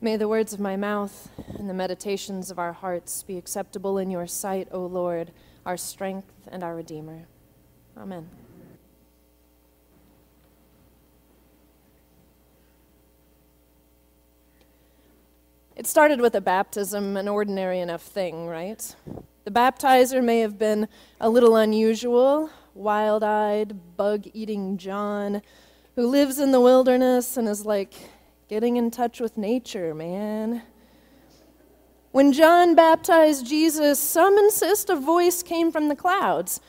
May the words of my mouth and the meditations of our hearts be acceptable in your sight, O Lord, our strength and our Redeemer. Amen. It started with a baptism, an ordinary enough thing, right? The baptizer may have been a little unusual, wild eyed, bug eating John who lives in the wilderness and is like getting in touch with nature, man. When John baptized Jesus, some insist a voice came from the clouds.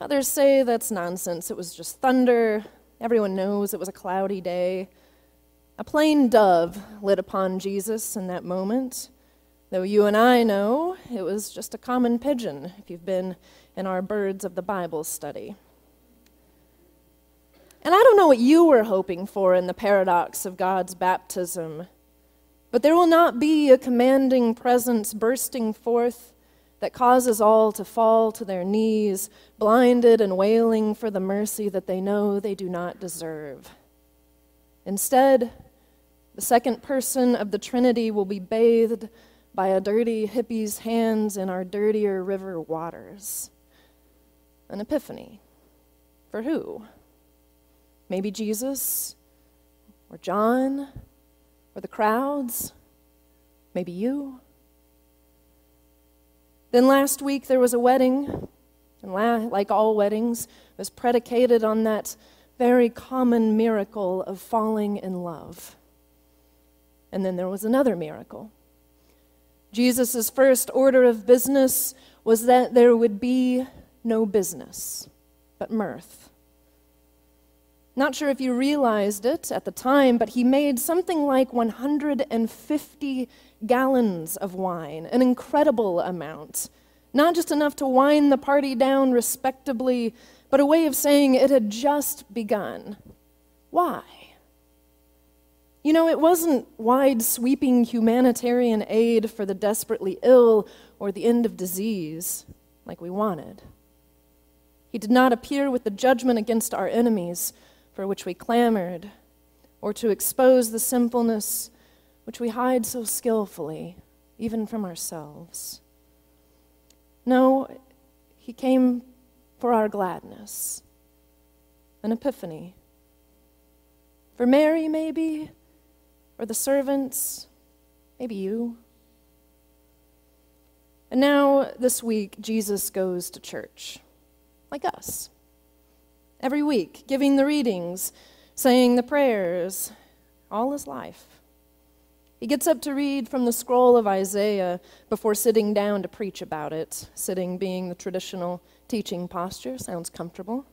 Others say that's nonsense. It was just thunder. Everyone knows it was a cloudy day. A plain dove lit upon Jesus in that moment, though you and I know it was just a common pigeon if you've been in our Birds of the Bible study. And I don't know what you were hoping for in the paradox of God's baptism, but there will not be a commanding presence bursting forth that causes all to fall to their knees, blinded and wailing for the mercy that they know they do not deserve. Instead, the second person of the Trinity will be bathed by a dirty hippie's hands in our dirtier river waters. An epiphany. For who? Maybe Jesus, or John, or the crowds, maybe you. Then last week there was a wedding, and like all weddings, was predicated on that very common miracle of falling in love. And then there was another miracle. Jesus' first order of business was that there would be no business, but mirth. Not sure if you realized it at the time, but he made something like 150 gallons of wine, an incredible amount. Not just enough to wind the party down respectably, but a way of saying it had just begun. Why? You know, it wasn't wide sweeping humanitarian aid for the desperately ill or the end of disease like we wanted. He did not appear with the judgment against our enemies for which we clamored, or to expose the sinfulness which we hide so skillfully, even from ourselves. No, he came for our gladness, an epiphany. For Mary, maybe, or the servants, maybe you. And now, this week, Jesus goes to church, like us every week, giving the readings, saying the prayers, all his life. He gets up to read from the scroll of Isaiah before sitting down to preach about it, sitting being the traditional teaching posture. Sounds comfortable.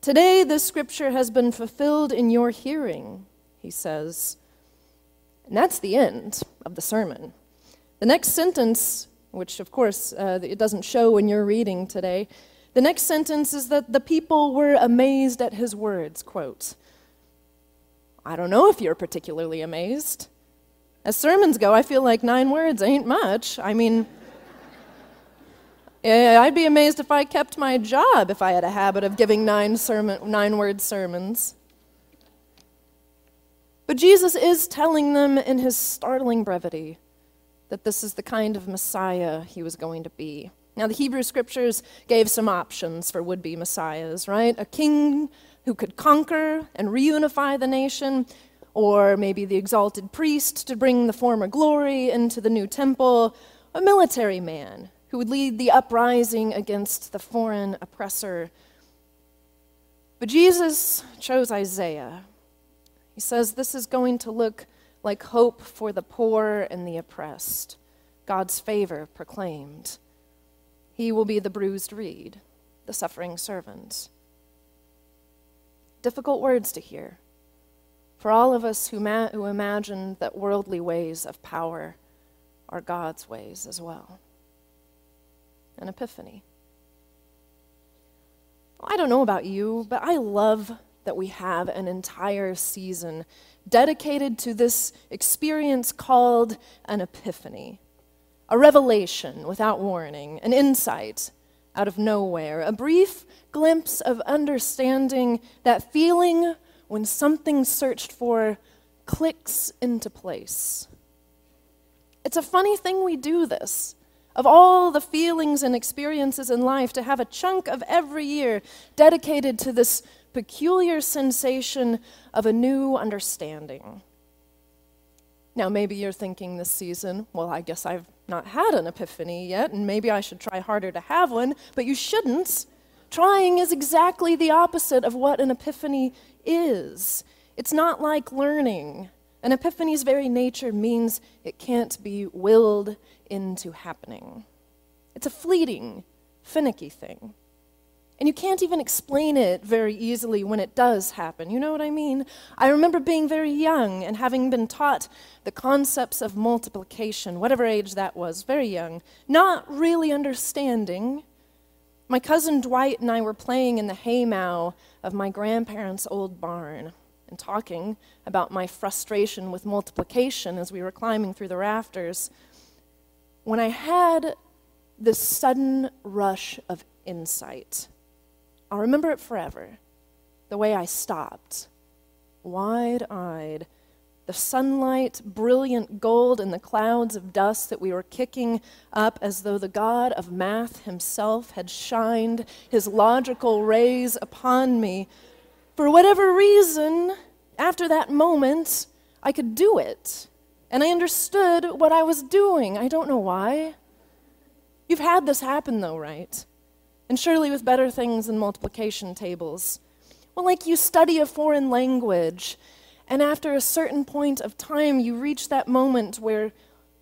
Today, this scripture has been fulfilled in your hearing, he says. And that's the end of the sermon. The next sentence, which of course uh, it doesn't show when you're reading today, the next sentence is that the people were amazed at his words, quote. I don't know if you're particularly amazed. As sermons go, I feel like nine words ain't much. I mean, eh, I'd be amazed if I kept my job if I had a habit of giving nine, sermon, nine word sermons. But Jesus is telling them in his startling brevity that this is the kind of Messiah he was going to be. Now, the Hebrew scriptures gave some options for would be messiahs, right? A king who could conquer and reunify the nation, or maybe the exalted priest to bring the former glory into the new temple, a military man who would lead the uprising against the foreign oppressor. But Jesus chose Isaiah. He says this is going to look like hope for the poor and the oppressed, God's favor proclaimed. He will be the bruised reed, the suffering servant. Difficult words to hear for all of us who, ma- who imagine that worldly ways of power are God's ways as well. An epiphany. I don't know about you, but I love that we have an entire season dedicated to this experience called an epiphany a revelation without warning, an insight out of nowhere, a brief glimpse of understanding that feeling when something searched for clicks into place. It's a funny thing we do this. Of all the feelings and experiences in life, to have a chunk of every year dedicated to this peculiar sensation of a new understanding. Now, maybe you're thinking this season, well, I guess I've not had an epiphany yet, and maybe I should try harder to have one, but you shouldn't. Trying is exactly the opposite of what an epiphany is. It's not like learning. An epiphany's very nature means it can't be willed into happening. It's a fleeting, finicky thing. And you can't even explain it very easily when it does happen. You know what I mean? I remember being very young and having been taught the concepts of multiplication, whatever age that was, very young, not really understanding. My cousin Dwight and I were playing in the haymow of my grandparents' old barn and talking about my frustration with multiplication as we were climbing through the rafters. When I had this sudden rush of insight, I'll remember it forever. The way I stopped, wide eyed, the sunlight, brilliant gold, and the clouds of dust that we were kicking up as though the God of math himself had shined his logical rays upon me. For whatever reason, after that moment, I could do it. And I understood what I was doing. I don't know why. You've had this happen, though, right? And surely with better things than multiplication tables. Well, like you study a foreign language, and after a certain point of time, you reach that moment where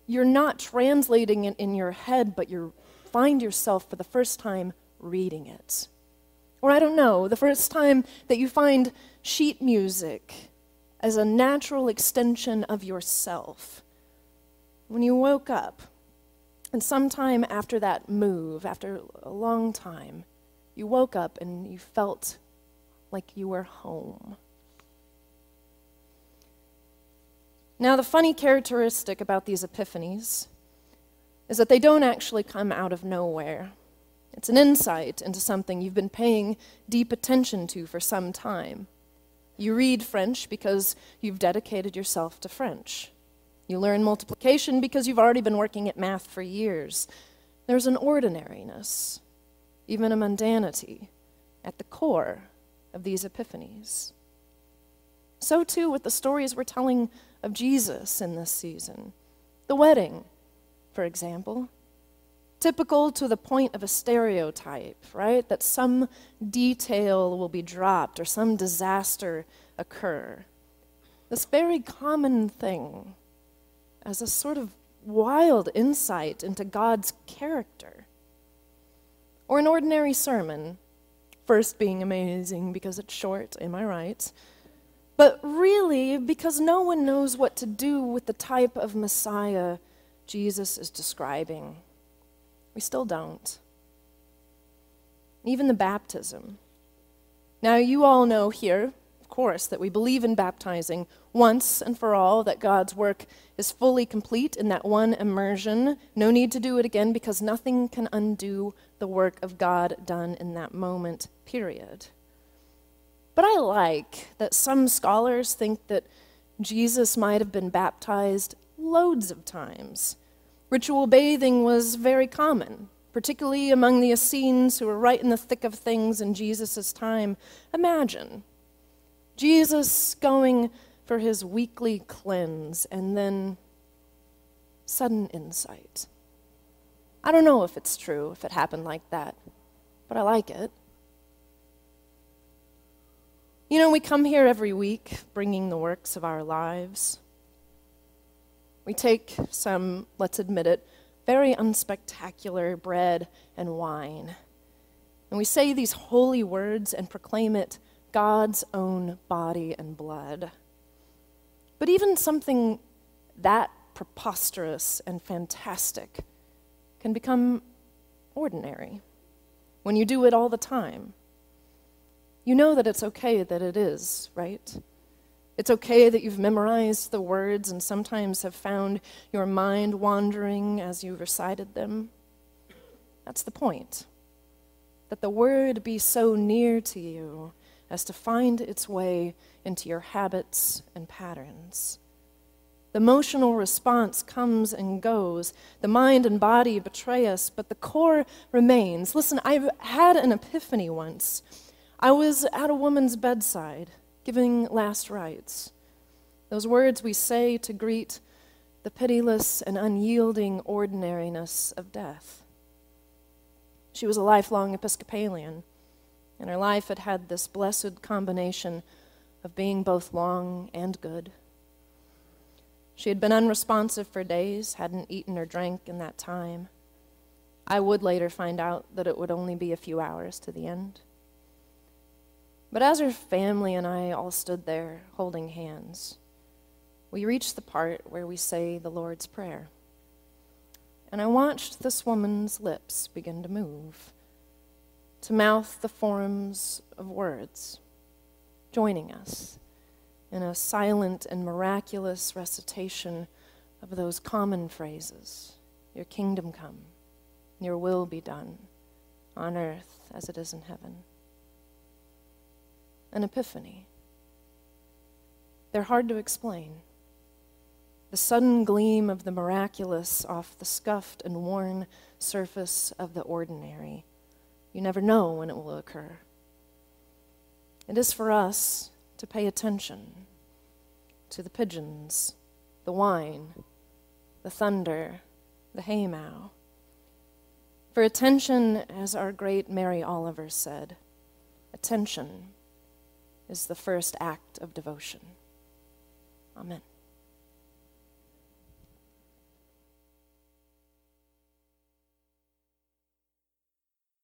you're not translating it in your head, but you find yourself for the first time reading it. Or I don't know, the first time that you find sheet music as a natural extension of yourself. When you woke up, and sometime after that move, after a long time, you woke up and you felt like you were home. Now, the funny characteristic about these epiphanies is that they don't actually come out of nowhere. It's an insight into something you've been paying deep attention to for some time. You read French because you've dedicated yourself to French. You learn multiplication because you've already been working at math for years. There's an ordinariness, even a mundanity, at the core of these epiphanies. So, too, with the stories we're telling of Jesus in this season. The wedding, for example, typical to the point of a stereotype, right? That some detail will be dropped or some disaster occur. This very common thing as a sort of wild insight into God's character. Or an ordinary sermon, first being amazing because it's short, am I right? But really, because no one knows what to do with the type of Messiah Jesus is describing. We still don't. Even the baptism. Now, you all know here course, that we believe in baptizing once and for all, that God's work is fully complete in that one immersion. No need to do it again because nothing can undo the work of God done in that moment, period. But I like that some scholars think that Jesus might have been baptized loads of times. Ritual bathing was very common, particularly among the Essenes who were right in the thick of things in Jesus' time. Imagine Jesus going for his weekly cleanse and then sudden insight. I don't know if it's true, if it happened like that, but I like it. You know, we come here every week bringing the works of our lives. We take some, let's admit it, very unspectacular bread and wine. And we say these holy words and proclaim it God's own body and blood. But even something that preposterous and fantastic can become ordinary when you do it all the time. You know that it's okay that it is, right? It's okay that you've memorized the words and sometimes have found your mind wandering as you recited them. That's the point. That the word be so near to you as to find its way into your habits and patterns. The emotional response comes and goes. The mind and body betray us, but the core remains. Listen, I've had an epiphany once. I was at a woman's bedside giving last rites. Those words we say to greet the pitiless and unyielding ordinariness of death. She was a lifelong Episcopalian, and her life had had this blessed combination of being both long and good. She had been unresponsive for days, hadn't eaten or drank in that time. I would later find out that it would only be a few hours to the end. But as her family and I all stood there holding hands, we reached the part where we say the Lord's Prayer. And I watched this woman's lips begin to move, to mouth the forms of words, joining us in a silent and miraculous recitation of those common phrases Your kingdom come, your will be done, on earth as it is in heaven. An epiphany. They're hard to explain the sudden gleam of the miraculous off the scuffed and worn surface of the ordinary. You never know when it will occur. It is for us to pay attention to the pigeons, the wine, the thunder, the haymow. For attention, as our great Mary Oliver said, attention is the first act of devotion. Amen.